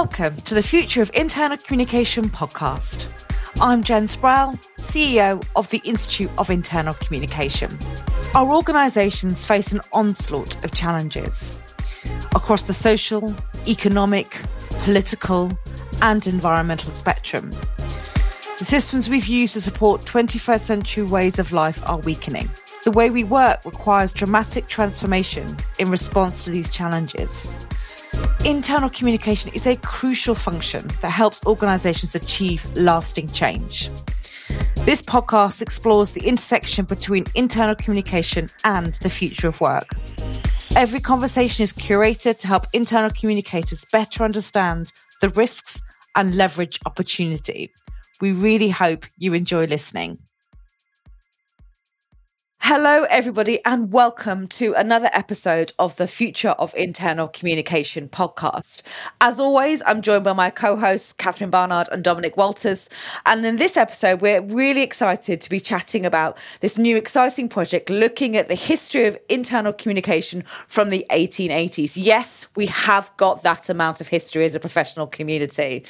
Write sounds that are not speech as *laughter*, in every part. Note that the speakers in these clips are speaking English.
Welcome to the Future of Internal Communication podcast. I'm Jen Sproul, CEO of the Institute of Internal Communication. Our organisations face an onslaught of challenges across the social, economic, political, and environmental spectrum. The systems we've used to support 21st century ways of life are weakening. The way we work requires dramatic transformation in response to these challenges. Internal communication is a crucial function that helps organizations achieve lasting change. This podcast explores the intersection between internal communication and the future of work. Every conversation is curated to help internal communicators better understand the risks and leverage opportunity. We really hope you enjoy listening. Hello, everybody, and welcome to another episode of the Future of Internal Communication podcast. As always, I'm joined by my co hosts, Catherine Barnard and Dominic Walters. And in this episode, we're really excited to be chatting about this new exciting project looking at the history of internal communication from the 1880s. Yes, we have got that amount of history as a professional community.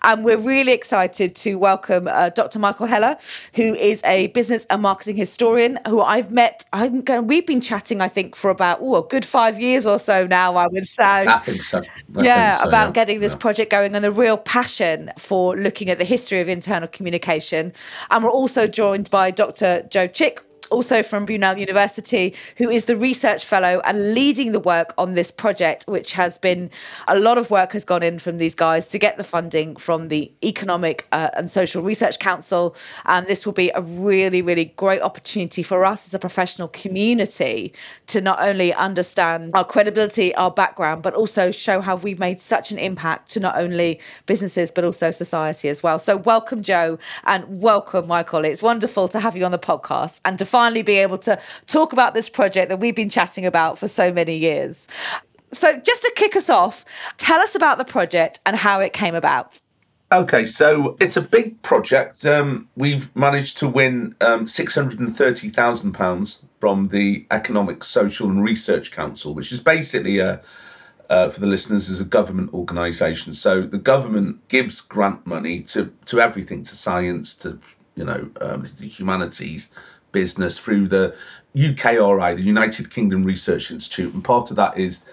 And we're really excited to welcome uh, Dr. Michael Heller, who is a business and marketing historian who I I've met. I'm going. We've been chatting. I think for about oh a good five years or so now. I would say. I think so. I yeah, think so, about yeah. getting this Yeah. project going and the real passion for looking at the history of internal communication. And we're also joined by Dr. Joe Chick. Also from Brunel University, who is the research fellow and leading the work on this project, which has been a lot of work has gone in from these guys to get the funding from the Economic uh, and Social Research Council. And this will be a really, really great opportunity for us as a professional community to not only understand our credibility, our background, but also show how we've made such an impact to not only businesses, but also society as well. So, welcome, Joe, and welcome, Michael. It's wonderful to have you on the podcast and to finally be able to talk about this project that we've been chatting about for so many years. So, just to kick us off, tell us about the project and how it came about. Okay, so it's a big project. Um, we've managed to win um, £630,000 from the Economic, Social and Research Council, which is basically a, uh, for the listeners, is a government organisation. So the government gives grant money to, to everything, to science, to you know, um, the humanities, business through the UKRI, the United Kingdom Research Institute, and part of that is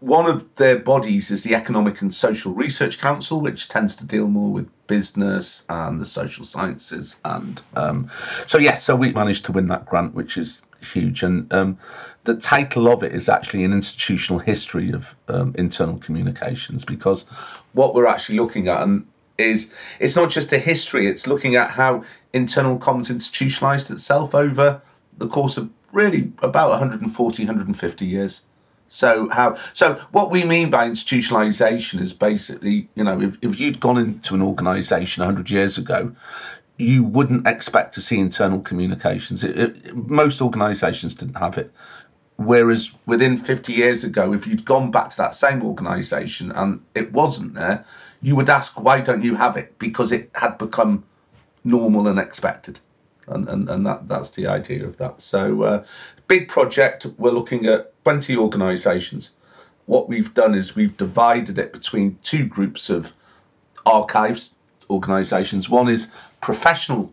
one of their bodies is the Economic and Social Research Council, which tends to deal more with business and the social sciences. And um, so, yeah, so we managed to win that grant, which is huge. And um, the title of it is actually an institutional history of um, internal communications, because what we're actually looking at and is it's not just a history; it's looking at how internal comms institutionalized itself over the course of really about 140, 150 years. So how so what we mean by institutionalization is basically, you know, if, if you'd gone into an organization 100 years ago, you wouldn't expect to see internal communications. It, it, most organizations didn't have it. Whereas within 50 years ago, if you'd gone back to that same organization and it wasn't there, you would ask, why don't you have it? Because it had become normal and expected. And, and, and that, that's the idea of that. So, uh, big project. We're looking at 20 organizations. What we've done is we've divided it between two groups of archives organizations. One is professional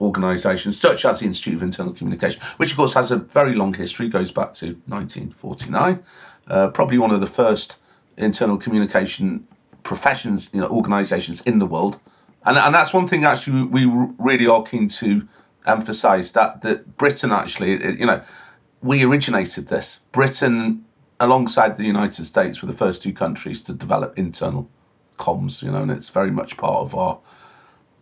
organisations such as the Institute of Internal Communication, which of course has a very long history, goes back to 1949. Uh, probably one of the first internal communication professions, you know, organisations in the world, and and that's one thing actually we really are keen to emphasise that that Britain actually, you know, we originated this. Britain, alongside the United States, were the first two countries to develop internal comms, you know, and it's very much part of our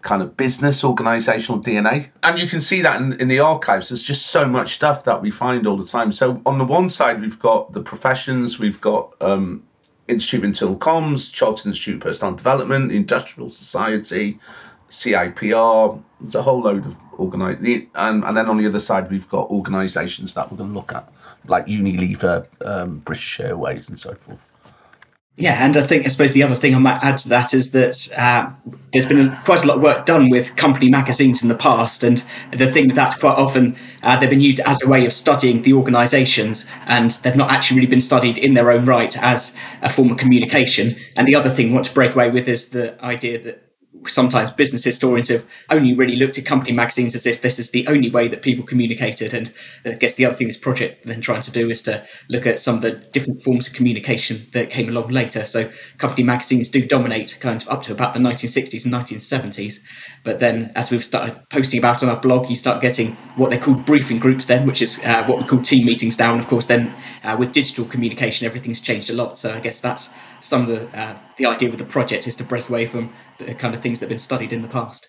kind of business organizational DNA. And you can see that in, in the archives. There's just so much stuff that we find all the time. So on the one side, we've got the professions, we've got um, Institute of Internal Comms, Chartered Institute of Personnel Development, the Industrial Society, CIPR. There's a whole load of organize and, and then on the other side we've got organisations that we're going to look at, like Unilever, um, British Airways, and so forth. Yeah, and I think I suppose the other thing I might add to that is that uh, there's been quite a lot of work done with company magazines in the past, and the thing with that quite often uh, they've been used as a way of studying the organisations, and they've not actually really been studied in their own right as a form of communication. And the other thing we want to break away with is the idea that sometimes business historians have only really looked at company magazines as if this is the only way that people communicated. And I guess the other thing this project then trying to do is to look at some of the different forms of communication that came along later. So company magazines do dominate kind of up to about the 1960s and 1970s. But then as we've started posting about on our blog, you start getting what they call briefing groups then, which is uh, what we call team meetings now. And of course, then uh, with digital communication, everything's changed a lot. So I guess that's some of the uh, the idea with the project is to break away from the kind of things that have been studied in the past.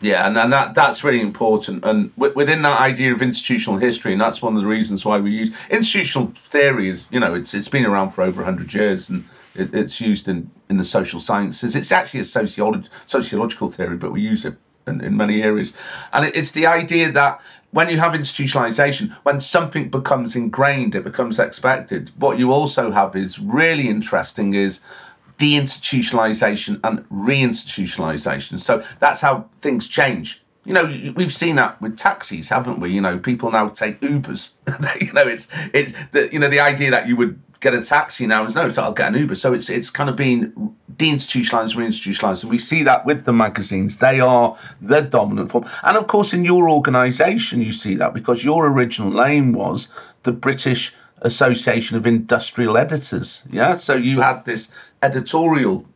Yeah, and, and that that's really important. And w- within that idea of institutional history, and that's one of the reasons why we use institutional theory. Is you know it's it's been around for over hundred years, and it, it's used in in the social sciences. It's actually a sociolog- sociological theory, but we use it in, in many areas. And it, it's the idea that when you have institutionalization, when something becomes ingrained, it becomes expected. What you also have is really interesting is deinstitutionalization and reinstitutionalization. So that's how things change. You know, we've seen that with taxis, haven't we? You know, people now take Ubers. *laughs* you know, it's it's the you know the idea that you would get a taxi now is no, it's I'll get an Uber. So it's it's kind of been deinstitutionalized, reinstitutionalized, and we see that with the magazines. They are the dominant form, and of course in your organisation you see that because your original name was the British Association of Industrial Editors. Yeah, so you had this editorial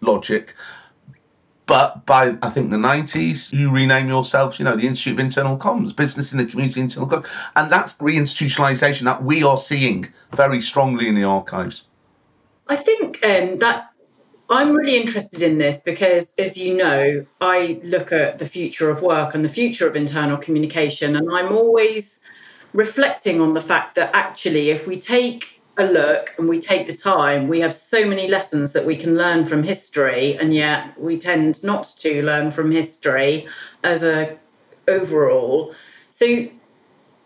logic. But by I think the 90s, you rename yourself, you know, the Institute of Internal Comms, Business in the Community Internal Comms. And that's reinstitutionalization that we are seeing very strongly in the archives. I think um, that I'm really interested in this because, as you know, I look at the future of work and the future of internal communication, and I'm always reflecting on the fact that actually, if we take a look and we take the time, we have so many lessons that we can learn from history, and yet we tend not to learn from history as a overall. So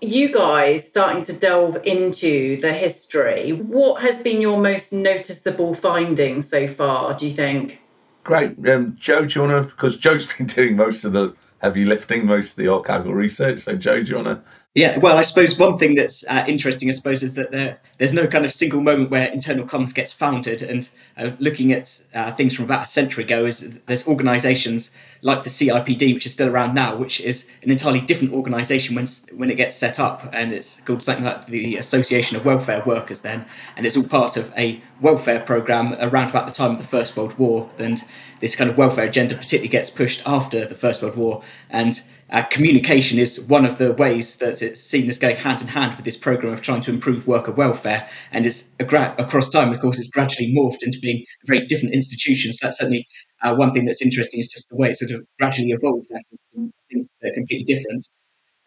you guys starting to delve into the history, what has been your most noticeable finding so far, do you think? Great. Um, Joe, do you want to, because Joe's *laughs* been doing most of the heavy lifting, most of the archival research. So, Joe, do you want to yeah, well, I suppose one thing that's uh, interesting, I suppose, is that there, there's no kind of single moment where internal comms gets founded. And uh, looking at uh, things from about a century ago, is there's organisations like the CIPD, which is still around now, which is an entirely different organisation when when it gets set up, and it's called something like the Association of Welfare Workers. Then, and it's all part of a welfare program around about the time of the First World War, and this kind of welfare agenda particularly gets pushed after the First World War, and uh, communication is one of the ways that it's seen as going hand in hand with this program of trying to improve worker welfare. And it's gra- across time, of course, it's gradually morphed into being a very different institutions. That's certainly uh, one thing that's interesting is just the way it sort of gradually evolved. Things that are completely different.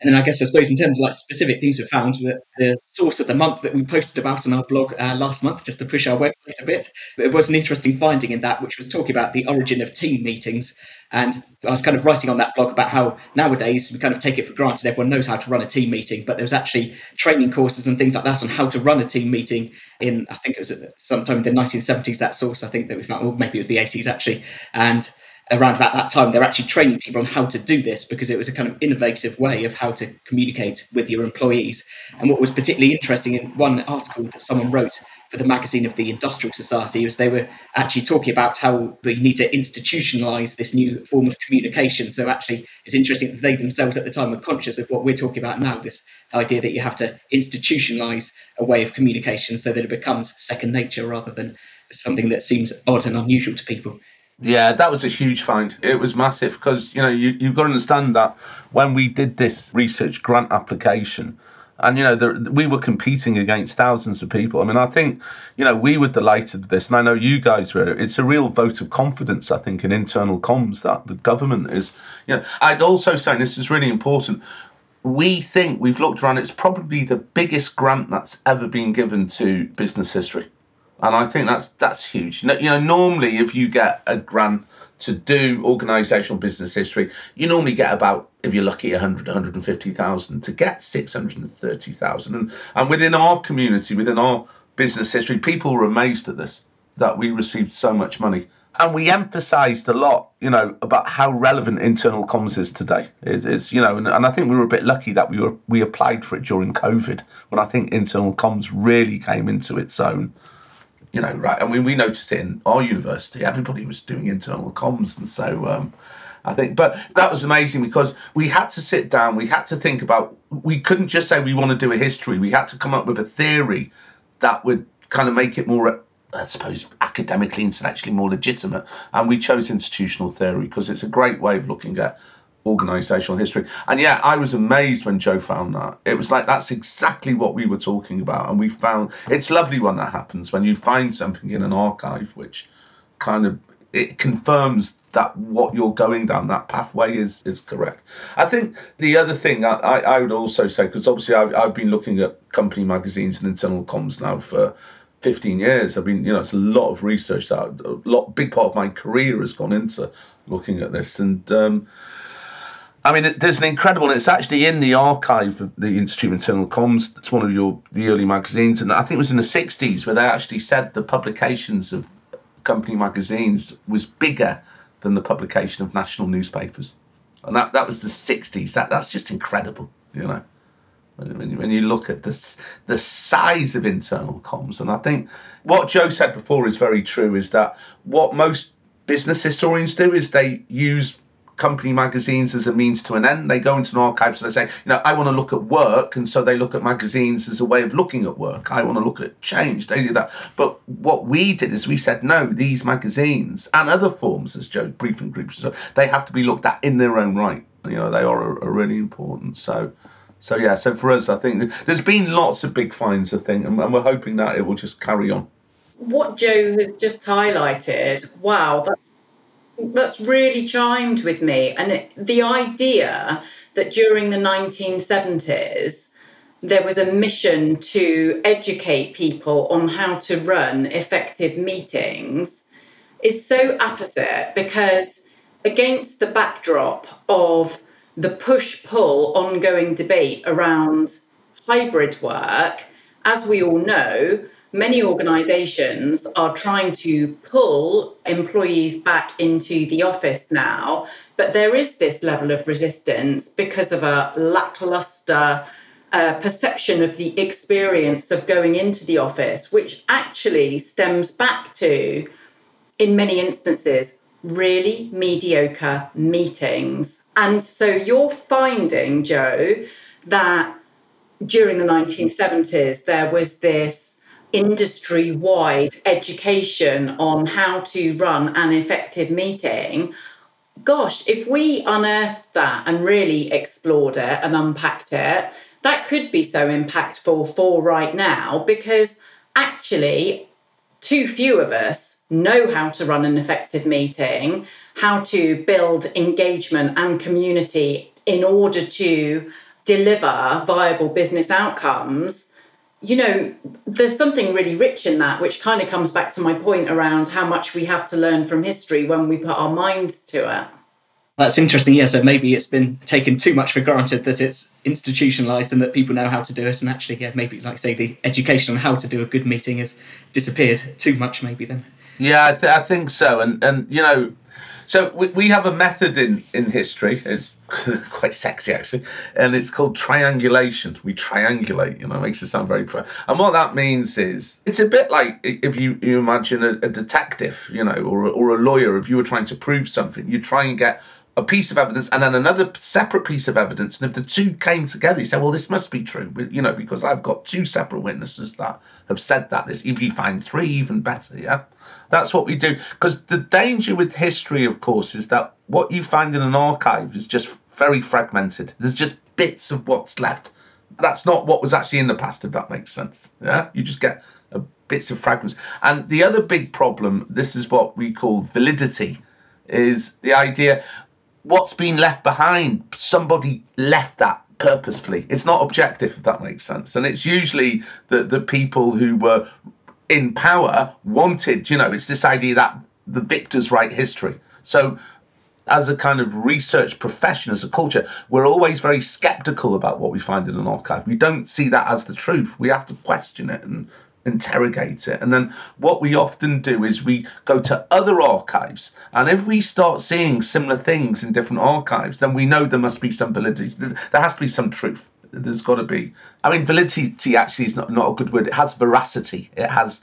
And then I guess I suppose in terms of like specific things we found, the, the source of the month that we posted about on our blog uh, last month, just to push our website a bit, it was an interesting finding in that, which was talking about the origin of team meetings. And I was kind of writing on that blog about how nowadays we kind of take it for granted everyone knows how to run a team meeting, but there was actually training courses and things like that on how to run a team meeting in I think it was sometime in the 1970s. That source I think that we found, or maybe it was the 80s actually, and around about that time, they're actually training people on how to do this because it was a kind of innovative way of how to communicate with your employees. And what was particularly interesting in one article that someone wrote for the magazine of the Industrial Society was they were actually talking about how we need to institutionalize this new form of communication. So actually, it's interesting that they themselves at the time were conscious of what we're talking about now this idea that you have to institutionalize a way of communication so that it becomes second nature rather than something that seems odd and unusual to people. Yeah, that was a huge find. It was massive because you know you you've got to understand that when we did this research grant application, and you know the, we were competing against thousands of people. I mean, I think you know we were delighted with this, and I know you guys were. It's a real vote of confidence, I think, in internal comms that the government is. You know, I'd also say this is really important. We think we've looked around. It's probably the biggest grant that's ever been given to business history and I think that's that's huge. You know, normally if you get a grant to do organisational business history, you normally get about, if you're lucky, 100, 150,000 to get 630,000. And, within our community, within our business history, people were amazed at this. that we received so much money. And we emphasised a lot, you know, about how relevant internal comms is today. It, it's, you know, and, and I think we were a bit lucky that we were we applied for it during COVID, when I think internal comms really came into its own you know, right? I mean, we noticed it in our university. Everybody was doing internal comms, and so um, I think, but that was amazing because we had to sit down. We had to think about. We couldn't just say we want to do a history. We had to come up with a theory that would kind of make it more. I suppose academically, intellectually more legitimate, and we chose institutional theory because it's a great way of looking at organizational history. And yeah, I was amazed when Joe found that. It was like that's exactly what we were talking about. And we found it's lovely when that happens when you find something in an archive which kind of it confirms that what you're going down that pathway is is correct. I think the other thing I, I would also say because obviously I, I've been looking at company magazines and internal comms now for 15 years. I've been, you know, it's a lot of research that a lot, big part of my career has gone into looking at this. And um, I mean, there's an incredible. It's actually in the archive of the Institute of Internal Comms. It's one of your the early magazines, and I think it was in the '60s where they actually said the publications of company magazines was bigger than the publication of national newspapers, and that that was the '60s. That that's just incredible, you know. When you, when you look at this, the size of internal comms, and I think what Joe said before is very true. Is that what most business historians do? Is they use company magazines as a means to an end. They go into an archives and they say, you know, I want to look at work, and so they look at magazines as a way of looking at work. I want to look at change. They do that. But what we did is we said, no, these magazines and other forms, as Joe briefing groups, they have to be looked at in their own right. You know, they are, are really important. So. So yeah, so for us, I think there's been lots of big finds, I think, and, and we're hoping that it will just carry on. What Joe has just highlighted, wow, that that's really chimed with me. And it, the idea that during the 1970s, there was a mission to educate people on how to run effective meetings is so opposite because, against the backdrop of the push pull ongoing debate around hybrid work, as we all know, many organizations are trying to pull employees back into the office now, but there is this level of resistance because of a lackluster uh, perception of the experience of going into the office, which actually stems back to, in many instances, really mediocre meetings. And so you're finding, Joe, that during the 1970s, there was this industry wide education on how to run an effective meeting, gosh, if we unearthed that and really explored it and unpacked it, that could be so impactful for right now because actually, too few of us know how to run an effective meeting, how to build engagement and community in order to deliver viable business outcomes you know, there's something really rich in that, which kind of comes back to my point around how much we have to learn from history when we put our minds to it. That's interesting. Yeah, so maybe it's been taken too much for granted that it's institutionalized and that people know how to do it. And actually, yeah, maybe, like say, the education on how to do a good meeting has disappeared too much, maybe then. Yeah, I, th- I think so. And, and you know, so we, we have a method in, in history. It's *laughs* quite sexy actually, and it's called triangulation. We triangulate, you know, it makes it sound very pro. And what that means is it's a bit like if you, you imagine a, a detective, you know, or or a lawyer. If you were trying to prove something, you try and get a piece of evidence and then another separate piece of evidence. And if the two came together, you say, well, this must be true, you know, because I've got two separate witnesses that have said that. This, if you find three, even better, yeah. That's what we do. Because the danger with history, of course, is that what you find in an archive is just very fragmented. There's just bits of what's left. That's not what was actually in the past, if that makes sense. Yeah, you just get uh, bits of fragments. And the other big problem, this is what we call validity, is the idea what's been left behind. Somebody left that purposefully. It's not objective, if that makes sense. And it's usually the the people who were in power wanted, you know, it's this idea that the victors write history. So, as a kind of research profession, as a culture, we're always very skeptical about what we find in an archive. We don't see that as the truth. We have to question it and interrogate it. And then what we often do is we go to other archives. And if we start seeing similar things in different archives, then we know there must be some validity. There has to be some truth. There's got to be. I mean, validity actually is not, not a good word. It has veracity. It has.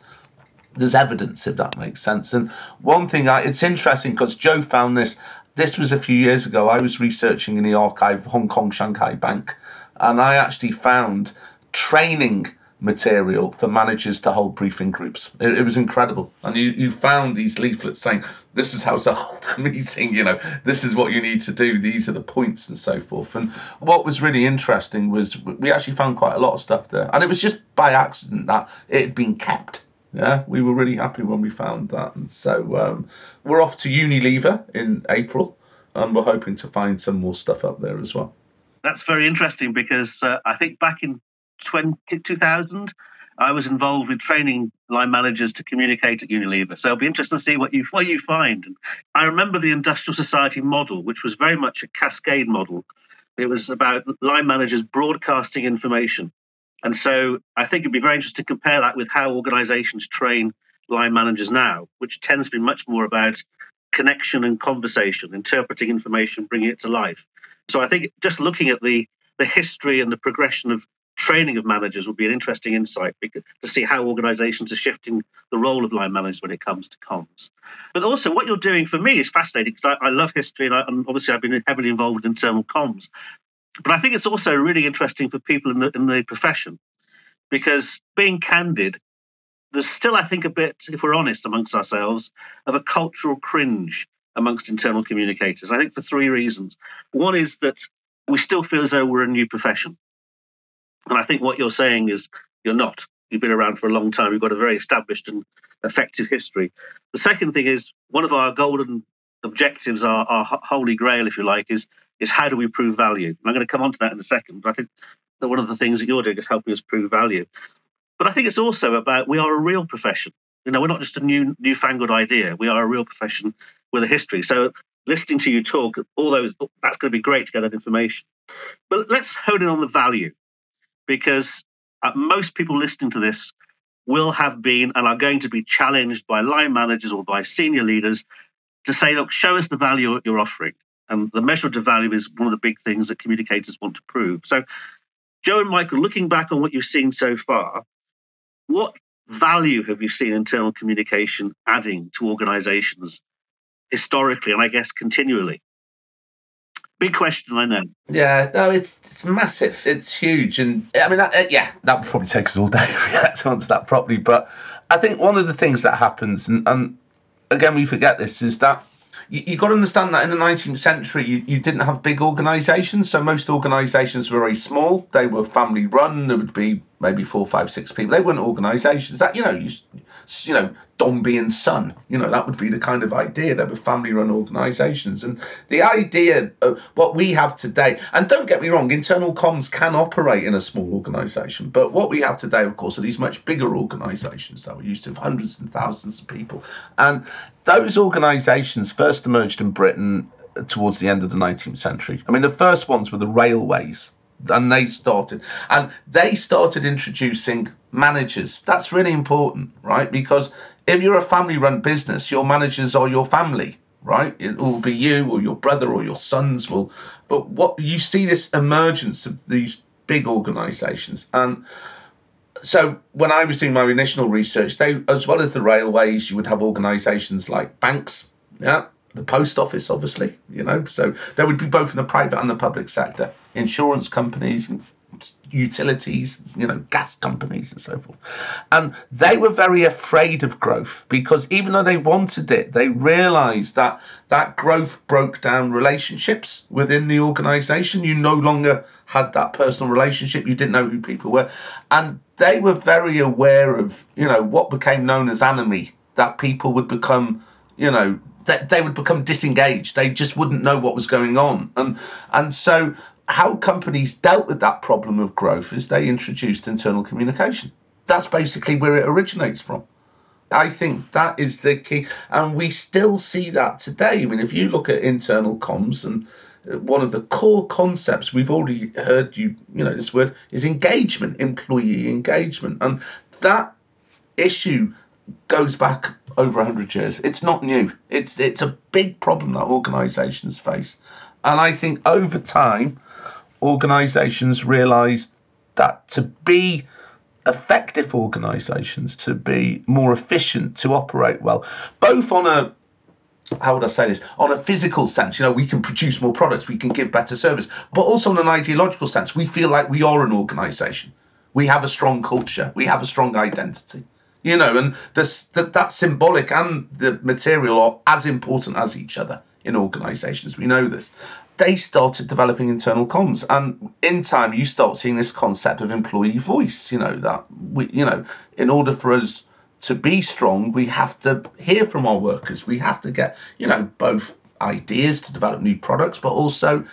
There's evidence, if that makes sense. And one thing, I, it's interesting because Joe found this. This was a few years ago. I was researching in the archive Hong Kong Shanghai Bank, and I actually found training material for managers to hold briefing groups. It, it, was incredible. And you, you found these leaflets saying, this is how to *laughs* hold a meeting, you know, this is what you need to do, these are the points and so forth. And what was really interesting was we actually found quite a lot of stuff there. And it was just by accident that it had been kept. Yeah, we were really happy when we found that. And so um, we're off to Unilever in April and we're hoping to find some more stuff up there as well. That's very interesting because uh, I think back in 20, 2000, I was involved with training line managers to communicate at Unilever. So it'll be interesting to see what you what you find. And I remember the industrial society model, which was very much a cascade model. It was about line managers broadcasting information. And so I think it'd be very interesting to compare that with how organizations train line managers now, which tends to be much more about connection and conversation, interpreting information, bringing it to life. So I think just looking at the the history and the progression of training of managers would be an interesting insight to see how organizations are shifting the role of line managers when it comes to comms. But also, what you're doing for me is fascinating because I, I, love history and, I, obviously I've been heavily involved in internal comms. But I think it's also really interesting for people in the, in the profession because being candid, there's still, I think, a bit, if we're honest amongst ourselves, of a cultural cringe amongst internal communicators. I think for three reasons. One is that we still feel as though we're a new profession and I think what you're saying is you're not. You've been around for a long time. You've got a very established and effective history. The second thing is one of our golden objectives, our, our holy grail, if you like, is is how do we prove value? And I'm going to come on to that in a second. But I think that one of the things that you're doing is helping us prove value. But I think it's also about we are a real profession. You know, we're not just a new newfangled idea. We are a real profession with a history. So listening to you talk, all those that's going to be great to get that information. But let's hone in on the value because uh, most people listening to this will have been and are going to be challenged by line managers or by senior leaders to say, look, show us the value that you're offering. And the measure of value is one of the big things that communicators want to prove. So, Joe and Michael, looking back on what you've seen so far, what value have you seen internal communication adding to organizations historically and I guess continually? Big question, I know. Yeah, no, it's it's massive. It's huge, and I mean, uh, yeah, that would probably take us all *laughs* day to answer that properly. But I think one of the things that happens, and, and again, we forget this, is that you, you got to understand that in the 19th century, you, you didn't have big organisations. So most organisations were very small. They were family run. There would be maybe four, five, six people. They weren't organisations. That you know, you, you know, Dombey and Son. You know, that would be the kind of idea. They were family run organisations, and the idea of what we have today. And don't get me wrong, internal comms can operate in a small organisation, but what we have today, of course, are these much bigger organisations that we're used to, hundreds and thousands of people, and those organisations first emerged in Britain towards the end of the 19th century. I mean, the first ones were the railways and they started and they started introducing managers. That's really important right? Because if you're a family run business your managers are your family right? It will be you or your brother or your sons will but what you see this emergence of these big organizations. And so when i was doing my initial research they as well as the railways you would have organizations like banks yeah the post office, obviously, you know. So there would be both in the private and the public sector, insurance companies, utilities, you know, gas companies and so forth. And they were very afraid of growth because even though they wanted it, they realized that that growth broke down relationships within the organization. You no longer had that personal relationship, you didn't know who people were. And they were very aware of, you know, what became known as anomie, that people would become, you know, that they would become disengaged. They just wouldn't know what was going on. And and so how companies dealt with that problem of growth is they introduced internal communication. That's basically where it originates from. I think that is the key, and we still see that today. I mean, if you look at internal comms, and uh, one of the core concepts we've already heard you, you know, this word is engagement, employee engagement, and that issue goes back over 100 years. It's not new. It's it's a big problem that organisations face, and I think over time, organisations realise that to be effective organisations, to be more efficient, to operate well, both on a how would I say this? On a physical sense, you know, we can produce more products, we can give better service, but also in an ideological sense, we feel like we are an organisation. We have a strong culture, we have a strong identity you know, and this that that symbolic and the material are as important as each other in organisations. We know this. They started developing internal comms, and in time, you start seeing this concept of employee voice. You know that we, you know, in order for us to be strong, we have to hear from our workers. We have to get, you know, both ideas to develop new products, but also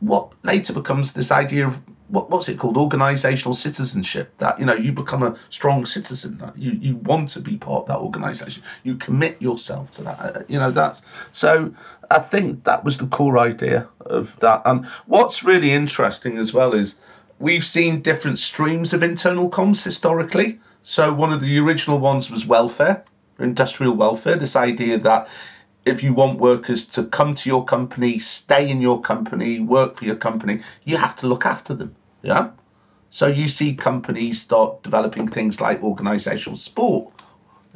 what later becomes this idea of what, what's it called? Organizational citizenship. That you know you become a strong citizen. That you, you want to be part of that organization. You commit yourself to that. Uh, you know that's so i think that was the core idea of that. And what's really interesting as well is we've seen different streams of internal comms historically. So one of the original ones was welfare industrial welfare this idea that if you want workers to come to your company, stay in your company, work for your company, you have to look after them. Yeah. So you see companies start developing things like organizational support,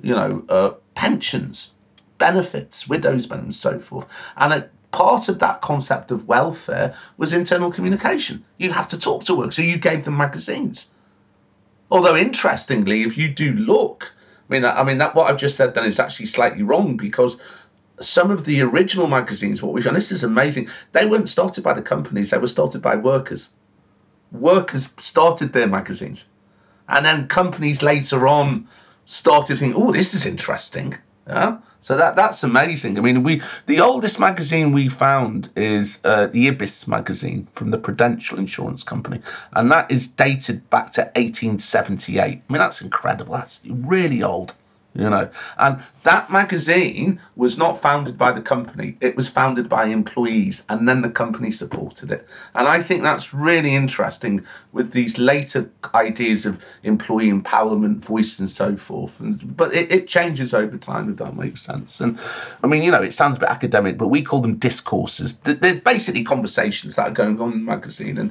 you know, uh, pensions, benefits, widows' benefits, and so forth. And a, part of that concept of welfare was internal communication. You have to talk to work. So you gave them magazines. Although interestingly, if you do look, I mean, I mean that what I've just said then is actually slightly wrong because some of the original magazines, what we've done, this is amazing. They weren't started by the companies; they were started by workers. Workers started their magazines, and then companies later on started thinking, "Oh, this is interesting." Yeah, so that that's amazing. I mean, we the oldest magazine we found is uh, the Ibis magazine from the Prudential Insurance Company, and that is dated back to 1878. I mean, that's incredible. That's really old you know. And that magazine was not founded by the company, it was founded by employees, and then the company supported it. And I think that's really interesting with these later ideas of employee empowerment, voice, and so forth. And, but it, it changes over time, if that makes sense. And I mean, you know, it sounds a bit academic, but we call them discourses. They're basically conversations that are going on in the magazine. And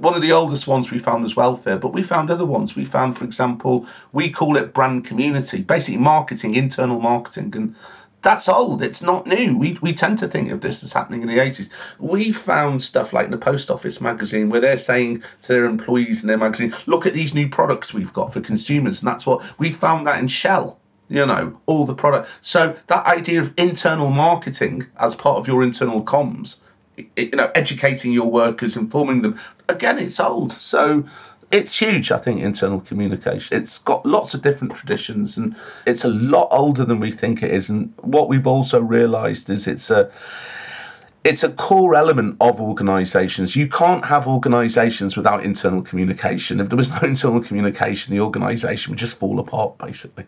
one of the oldest ones we found was welfare, but we found other ones. We found, for example, we call it brand community. Basically, basically marketing, internal marketing, and that's old. It's not new. We we tend to think of this as happening in the 80s. We found stuff like the Post Office magazine where they're saying to their employees in their magazine, look at these new products we've got for consumers. And that's what we found that in Shell. You know, all the product. So that idea of internal marketing as part of your internal comms, you know, educating your workers, informing them, again, it's old. So it's huge, I think, internal communication. It's got lots of different traditions and it's a lot older than we think it is. And what we've also realized is it's a it's a core element of organizations. You can't have organizations without internal communication. If there was no *laughs* internal communication, the organization would just fall apart, basically.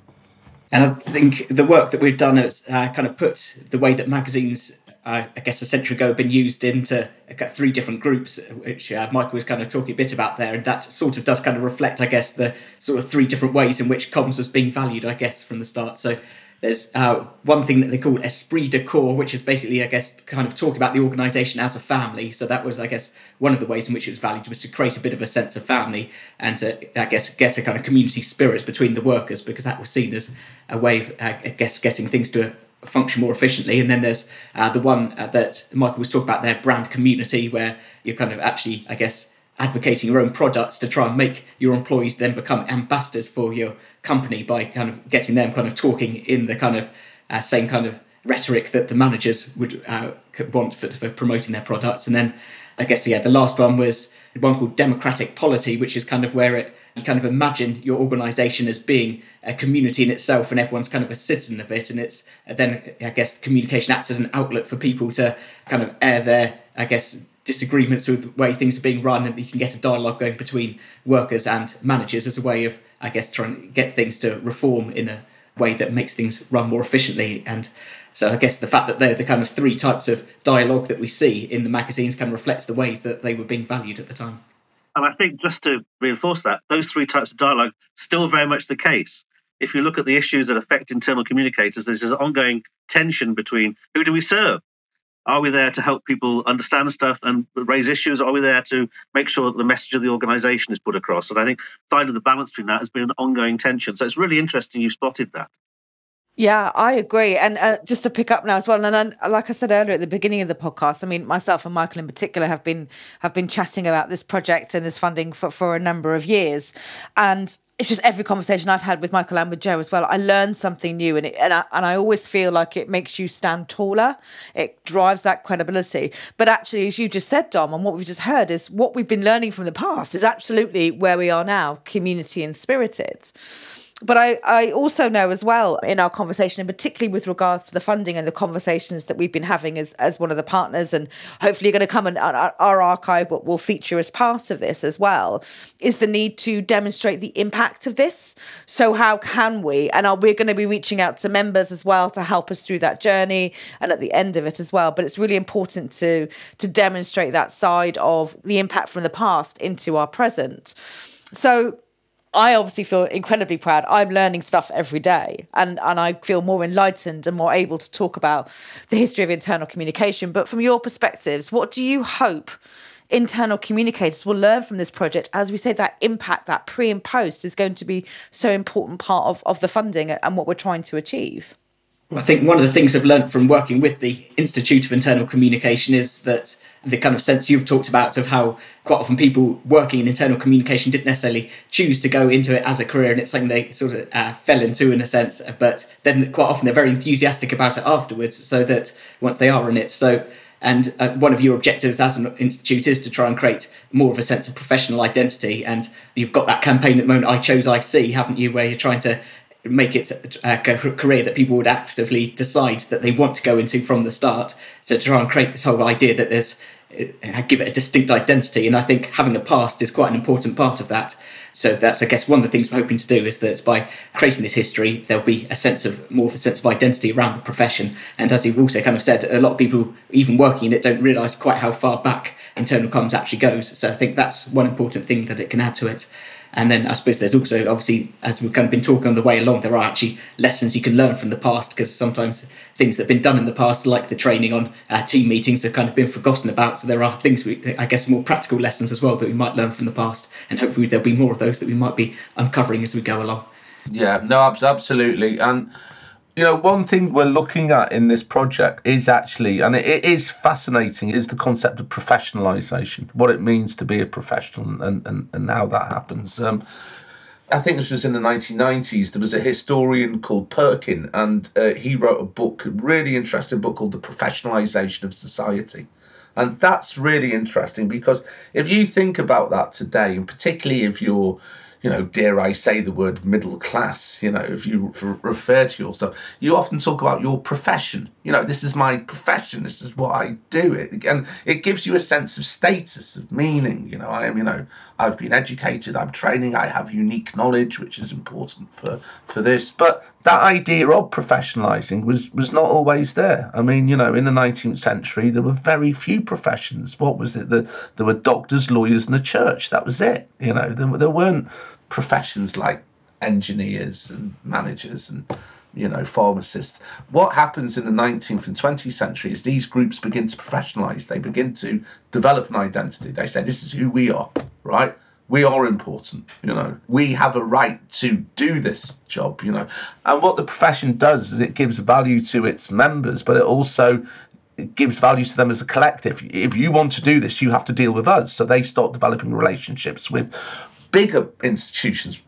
And I think the work that we've done has uh, kind of put the way that magazines I guess a century ago had been used into uh, three different groups, which uh, Michael was kind of talking a bit about there, and that sort of does kind of reflect, I guess, the sort of three different ways in which comms was being valued, I guess, from the start. So there's uh, one thing that they call esprit de corps, which is basically, I guess, kind of talking about the organisation as a family. So that was, I guess, one of the ways in which it was valued was to create a bit of a sense of family and to, I guess, get a kind of community spirit between the workers because that was seen as a way of, uh, I guess, getting things to function more efficiently. And then there's uh, the one uh, that Michael was talking about there, brand community, where you're kind of actually, I guess, advocating your own products to try and make your employees then become ambassadors for your company by kind of getting them kind of talking in the kind of uh, same kind of rhetoric that the managers would uh, want for, for promoting their products. And then I guess, yeah, the last one was one called democratic polity, which is kind of where it you kind of imagine your organization as being a community in itself and everyone's kind of a citizen of it and it's then i guess communication acts as an outlet for people to kind of air their i guess disagreements with the way things are being run and you can get a dialogue going between workers and managers as a way of i guess trying to get things to reform in a way that makes things run more efficiently and so I guess the fact that they're the kind of three types of dialogue that we see in the magazines kind of reflects the ways that they were being valued at the time. And I think just to reinforce that, those three types of dialogue still very much the case. if you look at the issues that affect internal communicators, there's this ongoing tension between who do we serve? Are we there to help people understand stuff and raise issues? Are we there to make sure that the message of the organization is put across? And I think finding the balance between that has been an ongoing tension. So it's really interesting you spotted that. Yeah, I agree. And uh, just to pick up now as well, and like I said earlier at the beginning of the podcast, I mean, myself and Michael in particular have been have been chatting about this project and this funding for, for a number of years, and it's just every conversation I've had with Michael and with Joe as well. I learn something new, and it, and I, and I always feel like it makes you stand taller. It drives that credibility. But actually, as you just said, Dom, and what we've just heard is what we've been learning from the past is absolutely where we are now, community and spirited but I, I also know as well in our conversation, and particularly with regards to the funding and the conversations that we've been having as, as one of the partners, and hopefully you're going to come and our, our archive will feature as part of this as well, is the need to demonstrate the impact of this. So, how can we? And are, we're going to be reaching out to members as well to help us through that journey and at the end of it as well. But it's really important to to demonstrate that side of the impact from the past into our present. So I obviously feel incredibly proud. I'm learning stuff every day and, and I feel more enlightened and more able to talk about the history of internal communication. But from your perspectives, what do you hope internal communicators will learn from this project? As we say, that impact, that pre and post is going to be so important part of, of the funding and what we're trying to achieve. I think one of the things I've learned from working with the Institute of Internal Communication is that the kind of sense you've talked about of how quite often people working in internal communication didn't necessarily choose to go into it as a career and it's something they sort of uh, fell into in a sense but then quite often they're very enthusiastic about it afterwards so that once they are in it. So and uh, one of your objectives as an institute is to try and create more of a sense of professional identity and you've got that campaign at the moment i chose ic haven't you where you're trying to make it a career that people would actively decide that they want to go into from the start. So to try and create this whole idea that there's uh, give it a distinct identity, and I think having a past is quite an important part of that. So that's, I guess, one of the things we're hoping to do is that by creating this history, there'll be a sense of more of a sense of identity around the profession. And as you've also kind of said, a lot of people, even working in it, don't realise quite how far back internal comms actually goes. So I think that's one important thing that it can add to it. And then I suppose there's also obviously, as we've kind of been talking on the way along, there are actually lessons you can learn from the past because sometimes things that have been done in the past, like the training on uh, team meetings, have kind of been forgotten about. So there are things, we, I guess, more practical lessons as well that we might learn from the past, and hopefully there'll be more of those that we might be uncovering as we go along. Yeah, no, absolutely, and you know, one thing we're looking at in this project is actually, and it, is fascinating, is the concept of professionalization, what it means to be a professional and, and, and how that happens. Um, I think this was in the 1990s. There was a historian called Perkin, and uh, he wrote a book, a really interesting book called The Professionalization of Society. And that's really interesting because if you think about that today, and particularly if you're you know, dare I say the word middle class, you know, if you refer to yourself, you often talk about your profession. You know, this is my profession, this is what I do. It and it gives you a sense of status, of meaning. You know, I am, you know, I've been educated, I'm training, I have unique knowledge, which is important for for this. But that idea of professionalizing was was not always there. I mean, you know, in the 19th century, there were very few professions. What was it? The, there were doctors, lawyers, and the church. That was it. You know, there, there weren't professions like engineers and managers and you know pharmacists what happens in the 19th and 20th century is these groups begin to professionalize they begin to develop an identity they say this is who we are right we are important you know. We have a right to do this job you know. And what the profession does is it gives value to its members but it also gives value to them as a collective. If you want to do this you have to deal with us. So they start developing relationships with bigger institutions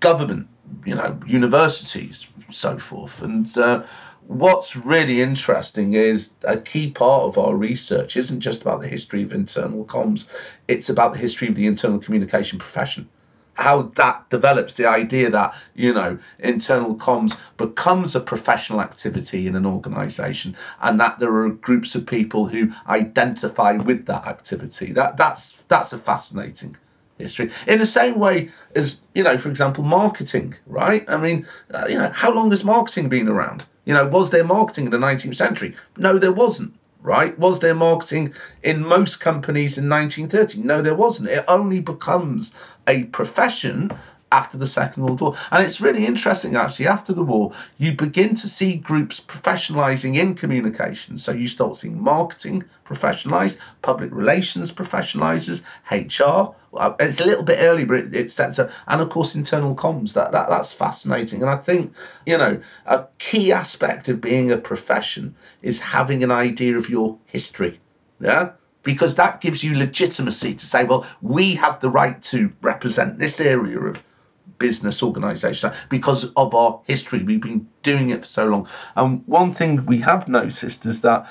government you know universities so forth. And uh, what's really interesting is a key part of our research isn't just about the history of internal comms, it's about the history of the internal communication profession. How that develops the idea that, you know, internal comms becomes a professional activity in an organization and that there are groups of people who identify with that activity. That that's that's a fascinating history in the same way as you know for example marketing right i mean uh, you know how long has marketing been around you know, was there marketing in the 19th century? No, there wasn't. Right? Was there marketing in most companies in 1930? No, there wasn't. It only becomes a profession after the Second World War. And it's really interesting, actually, after the war, you begin to see groups professionalizing in communication. So you start seeing marketing professionalized, public relations professionalizers, HR. It's a little bit early, but it, it sets up, and of course, internal comms. That, that That's fascinating. And I think, you know, a key aspect of being a profession is having an idea of your history. Yeah because that gives you legitimacy to say, well, we have the right to represent this area of business organization because of our history. We've been doing it for so long. And one thing we have noticed is that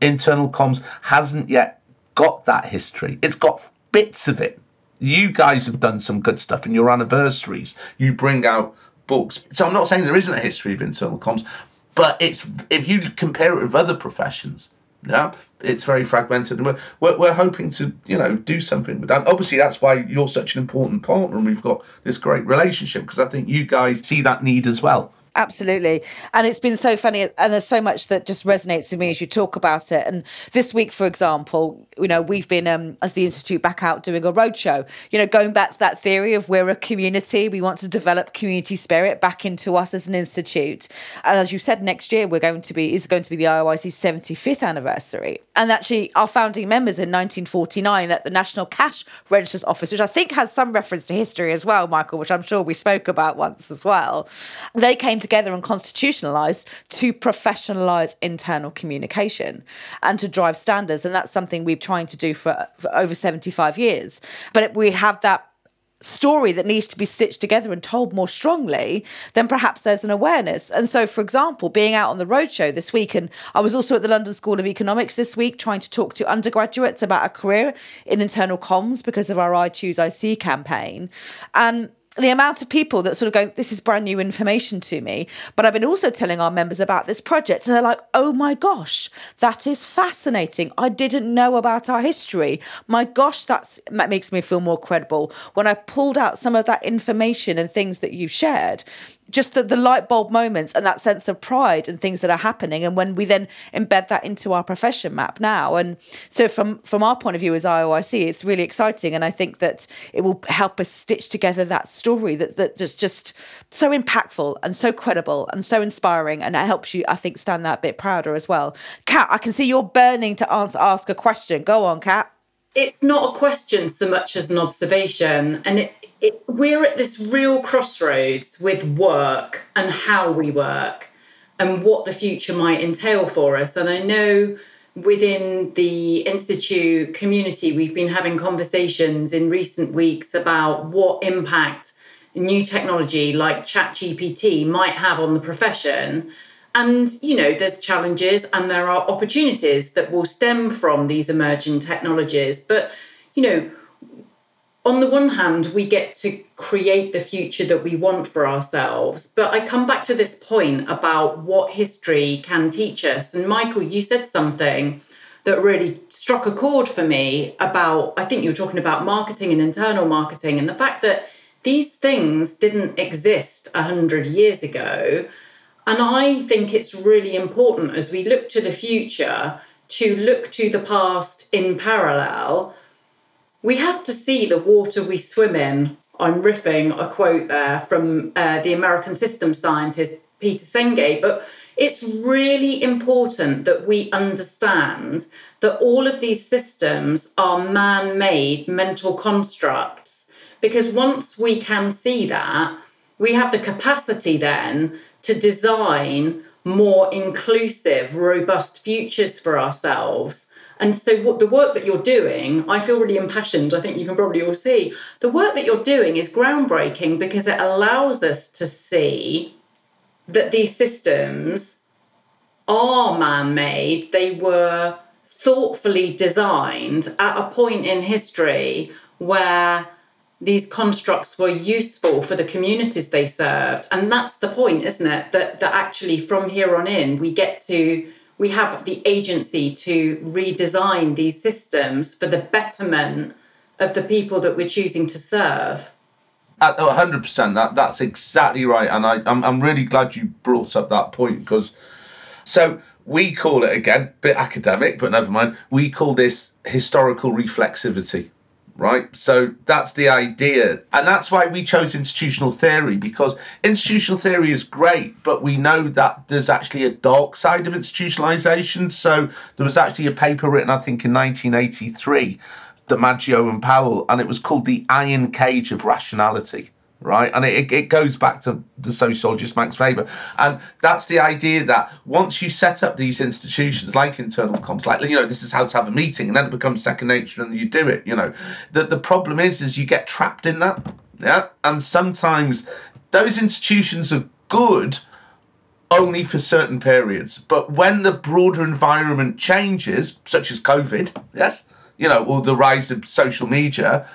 internal comms hasn't yet got that history. It's got bits of it. You guys have done some good stuff in your anniversaries. You bring out books. So I'm not saying there isn't a history of internal comms, but it's if you compare it with other professions, yeah, it's very fragmented, and we're, we're, we're hoping to you know do something with that. Obviously, that's why you're such an important partner, and we've got this great relationship because I think you guys see that need as well. Absolutely. And it's been so funny. And there's so much that just resonates with me as you talk about it. And this week, for example, you know, we've been, um, as the Institute, back out doing a roadshow, you know, going back to that theory of we're a community, we want to develop community spirit back into us as an institute. And as you said, next year, we're going to be, is going to be the IOIC's 75th anniversary. And actually, our founding members in 1949 at the National Cash Registers Office, which I think has some reference to history as well, Michael, which I'm sure we spoke about once as well, they came together and constitutionalized to professionalize internal communication and to drive standards. And that's something we're trying to do for, for over 75 years. But we have that story that needs to be stitched together and told more strongly, then perhaps there's an awareness. And so, for example, being out on the roadshow this week, and I was also at the London School of Economics this week trying to talk to undergraduates about a career in internal comms because of our I Choose IC campaign. And the amount of people that sort of go, this is brand new information to me. But I've been also telling our members about this project, and they're like, oh my gosh, that is fascinating. I didn't know about our history. My gosh, that's, that makes me feel more credible. When I pulled out some of that information and things that you've shared, just the, the light bulb moments and that sense of pride and things that are happening. And when we then embed that into our profession map now. And so from from our point of view as IOIC it's really exciting. And I think that it will help us stitch together that story that that just just so impactful and so credible and so inspiring. And it helps you I think stand that bit prouder as well. Cat I can see you're burning to answer, ask a question. Go on Cat. It's not a question so much as an observation. And it, it, we're at this real crossroads with work and how we work and what the future might entail for us and i know within the institute community we've been having conversations in recent weeks about what impact new technology like ChatGPT might have on the profession and, you know, there's challenges and there are opportunities that will stem from these emerging technologies. But, you know, on the one hand, we get to create the future that we want for ourselves. But I come back to this point about what history can teach us. And Michael, you said something that really struck a chord for me about, I think you were talking about marketing and internal marketing and the fact that these things didn't exist 100 years ago and I think it's really important as we look to the future to look to the past in parallel. We have to see the water we swim in. I'm riffing a quote there from uh, the American systems scientist Peter Senge, but it's really important that we understand that all of these systems are man made mental constructs. Because once we can see that, we have the capacity then to design more inclusive, robust futures for ourselves. And so, what the work that you're doing, I feel really impassioned. I think you can probably all see the work that you're doing is groundbreaking because it allows us to see that these systems are man made. They were thoughtfully designed at a point in history where these constructs were useful for the communities they served and that's the point isn't it that that actually from here on in we get to we have the agency to redesign these systems for the betterment of the people that we're choosing to serve. At 100% that that's exactly right. And I I'm, I'm really glad you brought up that point because so we call it again bit academic but never mind. We call this historical reflexivity right? So that's the idea. And that's why we chose institutional theory because institutional theory is great, but we know that there's actually a dark side of institutionalization. So there was actually a paper written, I think, in 1983, DiMaggio and Powell, and it was called The Iron Cage of Rationality right? And it, it goes back to the sociologist Max Weber. And that's the idea that once you set up these institutions like internal comms, like, you know, this is how to have a meeting, and then it becomes second nature and you do it, you know. The, the problem is, is you get trapped in that. Yeah. And sometimes those institutions are good only for certain periods. But when the broader environment changes, such as COVID, yes, you know, or the rise of social media,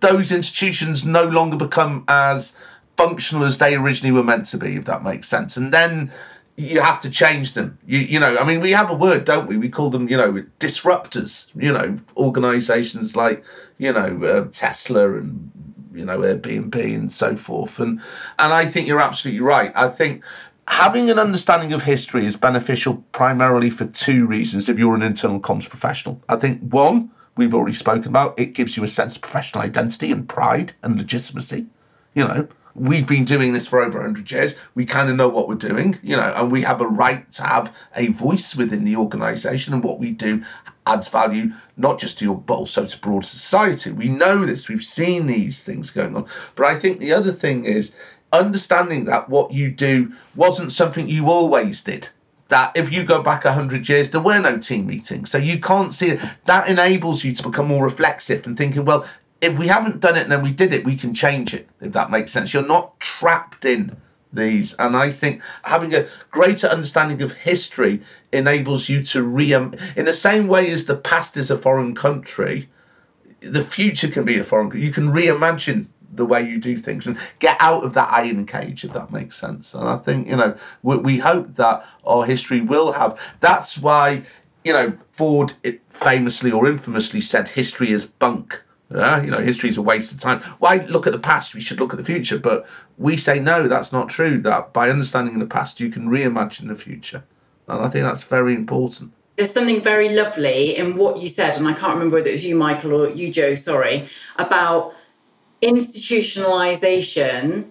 those institutions no longer become as functional as they originally were meant to be, if that makes sense. And then you have to change them. You, you know, I mean, we have a word, don't we? We call them, you know, disruptors. You know, organisations like, you know, uh, Tesla and you know Airbnb and so forth. And and I think you're absolutely right. I think having an understanding of history is beneficial primarily for two reasons. If you're an internal comms professional, I think one we've already spoken about. It gives you a sense of professional identity and pride and legitimacy. You know, we've been doing this for over 100 years. We kind of know what we're doing, you know, and we have a right to have a voice within the organization, and what we do adds value not just to your but also to broader society. We know this, we've seen these things going on. But I think the other thing is understanding that what you do wasn't something you always did that if you go back 100 years, there were no team meetings. So you can't see it. That enables you to become more reflexive and thinking, well, if we haven't done it and then we did it, we can change it, if that makes sense. You're not trapped in these. And I think having a greater understanding of history enables you to re, in the same way as the past is a foreign country, the future can be a foreign country. You can reimagine the way you do things and get out of that iron cage if that makes sense and i think you know we, we hope that our history will have that's why you know ford famously or infamously said history is bunk yeah, you know, history is a waste of time. Why look at the past? We should look at the future. But we say no, that's not true. That by understanding the past, you can reimagine the future, and I think that's very important. There's something very lovely in what you said, and I can't remember whether it was you, Michael, or you, Joe. Sorry, about institutionalization,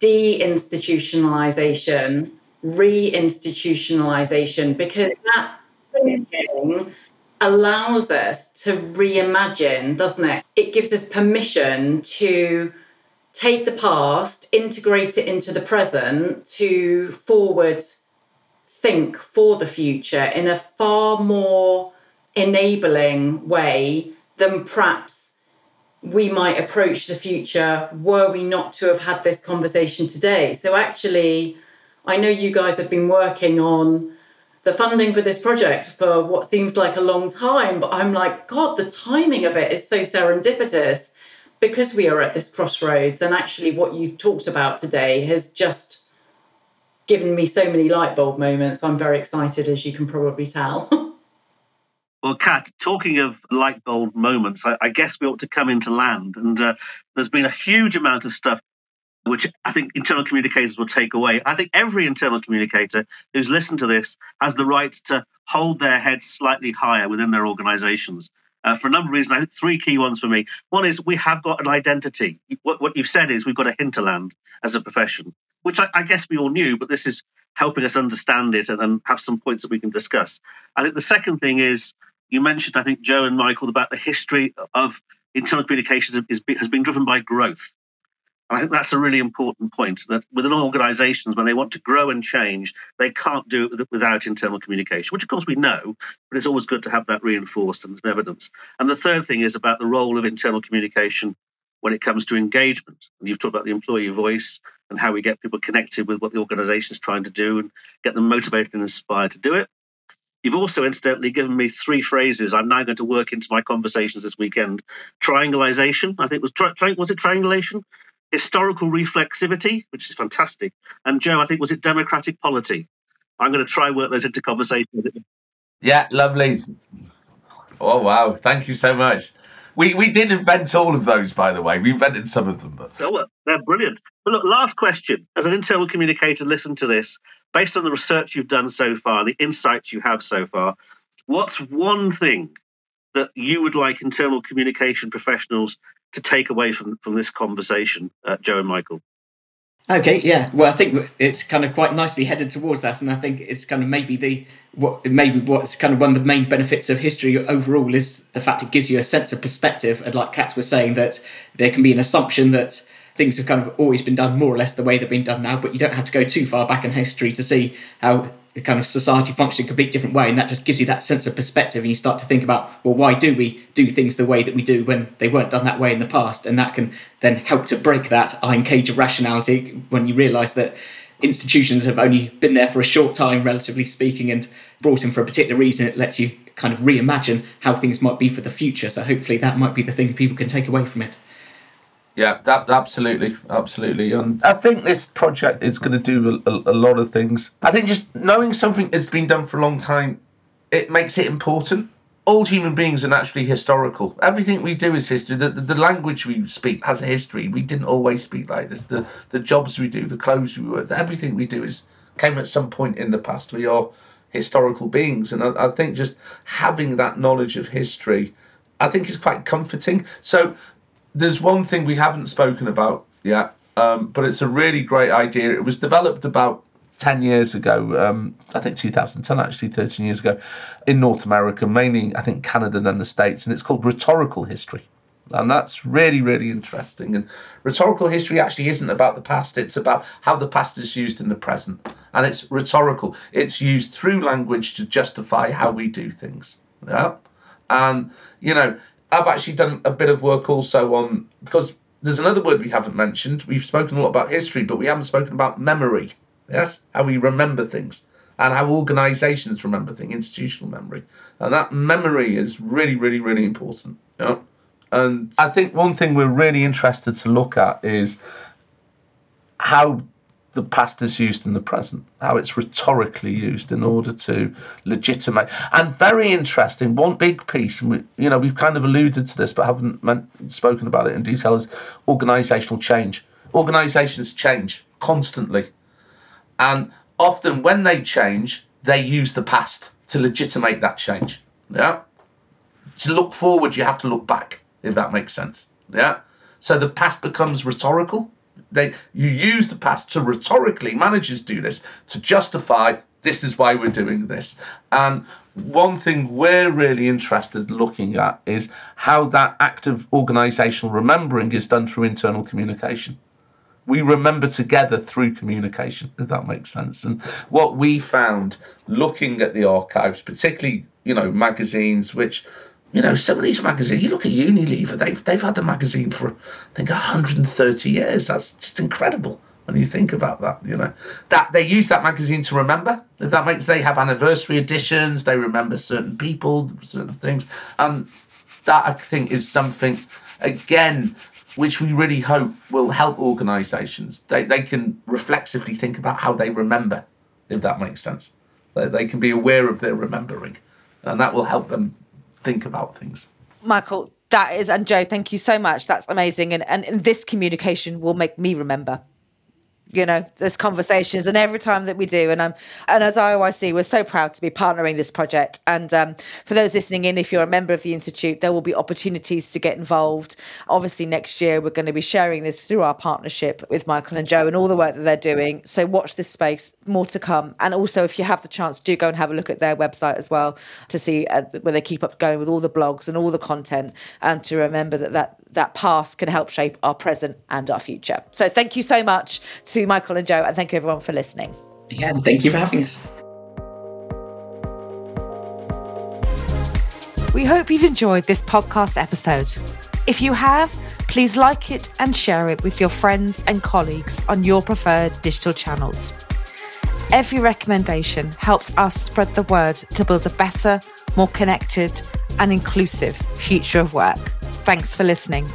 deinstitutionalization, reinstitutionalization, because that thinking allows us to reimagine, doesn't it? It gives us permission to take the past, integrate it into the present, to forward think for the future in a far more enabling way than perhaps we might approach the future were we not to have had this conversation today. So, actually, I know you guys have been working on the funding for this project for what seems like a long time, but I'm like, God, the timing of it is so serendipitous because we are at this crossroads. And actually, what you've talked about today has just given me so many light bulb moments. I'm very excited, as you can probably tell. *laughs* Well, Cat, talking of light bulb moments, I, I, guess we ought to come into land. And uh, there's been a huge amount of stuff which I think internal communicators will take away. I think every internal communicator who's listened to this has the right to hold their heads slightly higher within their organizations. Uh, for a number of reasons, I think three key ones for me. One is we have got an identity. What, what you've said is we've got a hinterland as a profession, which I, I guess we all knew, but this is helping us understand it and, and have some points that we can discuss. I think the second thing is you mentioned, I think, Joe and Michael, about the history of internal communications has been driven by growth. And I think that's a really important point that within organizations, when they want to grow and change, they can't do it without internal communication, which of course we know, but it's always good to have that reinforced and evidence. And the third thing is about the role of internal communication when it comes to engagement. And you've talked about the employee voice and how we get people connected with what the organization is trying to do and get them motivated and inspired to do it. You've also incidentally given me three phrases I'm now going to work into my conversations this weekend. Triangulation, I think was tri- tri- was it triangulation? Historical reflexivity, which is fantastic. And Joe, I think was it democratic polity? I'm going to try work those into conversation. Yeah, lovely. Oh wow, thank you so much. We we did invent all of those, by the way. We invented some of them, but oh, they're brilliant. But look, last question. As an internal communicator, listen to this. Based on the research you've done so far, the insights you have so far, what's one thing that you would like internal communication professionals to take away from, from this conversation, uh, Joe and Michael? Okay, yeah. Well, I think it's kind of quite nicely headed towards that, and I think it's kind of maybe the what maybe what's kind of one of the main benefits of history overall is the fact it gives you a sense of perspective. And like Cat was saying, that there can be an assumption that things have kind of always been done more or less the way they've been done now, but you don't have to go too far back in history to see how the kind of society functioning a completely different way, and that just gives you that sense of perspective, and you start to think about, well, why do we do things the way that we do when they weren't done that way in the past, and that can then help to break that iron cage of rationality when you realise that institutions have only been there for a short time, relatively speaking, and brought in for a particular reason. It lets you kind of reimagine how things might be for the future. So hopefully that might be the thing people can take away from it. Yeah, that, absolutely, absolutely. And I think this project is going to do a, a, lot of things. I think just knowing something has been done for a long time, it makes it important. All human beings are naturally historical. Everything we do is history. The, the, the language we speak has a history. We didn't always speak like this. The the jobs we do, the clothes we wear, everything we do is came at some point in the past. We are historical beings, and I, I think just having that knowledge of history, I think is quite comforting. So there's one thing we haven't spoken about yet, um, but it's a really great idea. It was developed about 10 years ago, um, I think 2010, actually 13 years ago, in North America, mainly, I think, Canada and the States, and it's called rhetorical history. And that's really, really interesting. And rhetorical history actually isn't about the past, it's about how the past is used in the present. And it's rhetorical, it's used through language to justify how we do things. Yeah. And, you know, I've actually done a bit of work also on because there's another word we haven't mentioned. We've spoken a lot about history, but we haven't spoken about memory. Yes, how we remember things and how organisations remember things, institutional memory, and that memory is really, really, really important. Yeah, and I think one thing we're really interested to look at is how the past is used in the present, how it's rhetorically used in order to legitimate. And very interesting, one big piece, we, you know, we've kind of alluded to this but haven't meant, spoken about it in detail, is organisational change. Organisations change constantly. And often when they change, they use the past to legitimate that change. Yeah. To look forward, you have to look back, if that makes sense. Yeah. So the past becomes rhetorical they you use the past to rhetorically managers do this to justify this is why we're doing this. And one thing we're really interested looking at is how that active organizational remembering is done through internal communication. We remember together through communication, if that makes sense. And what we found looking at the archives, particularly, you know, magazines, which you know, some of these magazines, you look at Unilever, they've, they've had a magazine for, I think, 130 years. That's just incredible when you think about that, you know. That they use that magazine to remember. If that makes they have anniversary editions, they remember certain people, certain things. And that I think is something again which we really hope will help organizations. They they can reflexively think about how they remember, if that makes sense. They, they can be aware of their remembering. And that will help them think about things. Michael, that is, and Joe, thank you so much. That's amazing. And, and this communication will make me remember you know there's conversations and every time that we do and i'm and as IOIC we're so proud to be partnering this project. And um, for those listening in if you're a member of the institute there will be opportunities to get involved. Obviously next year we're going to be sharing this through our partnership with michael and joe and all the work that they're doing. So watch this space more to come. And also if you have the chance do go and have a look at their website as well to see uh, where they keep up going with all the blogs and all the content and to remember that that that past can help shape our present and our future. So thank you so much to Michael and Joe, and thank you everyone for listening. Yeah, thank you for having us. We hope you've enjoyed this podcast episode. If you have, please like it and share it with your friends and colleagues on your preferred digital channels. Every recommendation helps us spread the word to build a better, more connected, and inclusive future of work. Thanks for listening.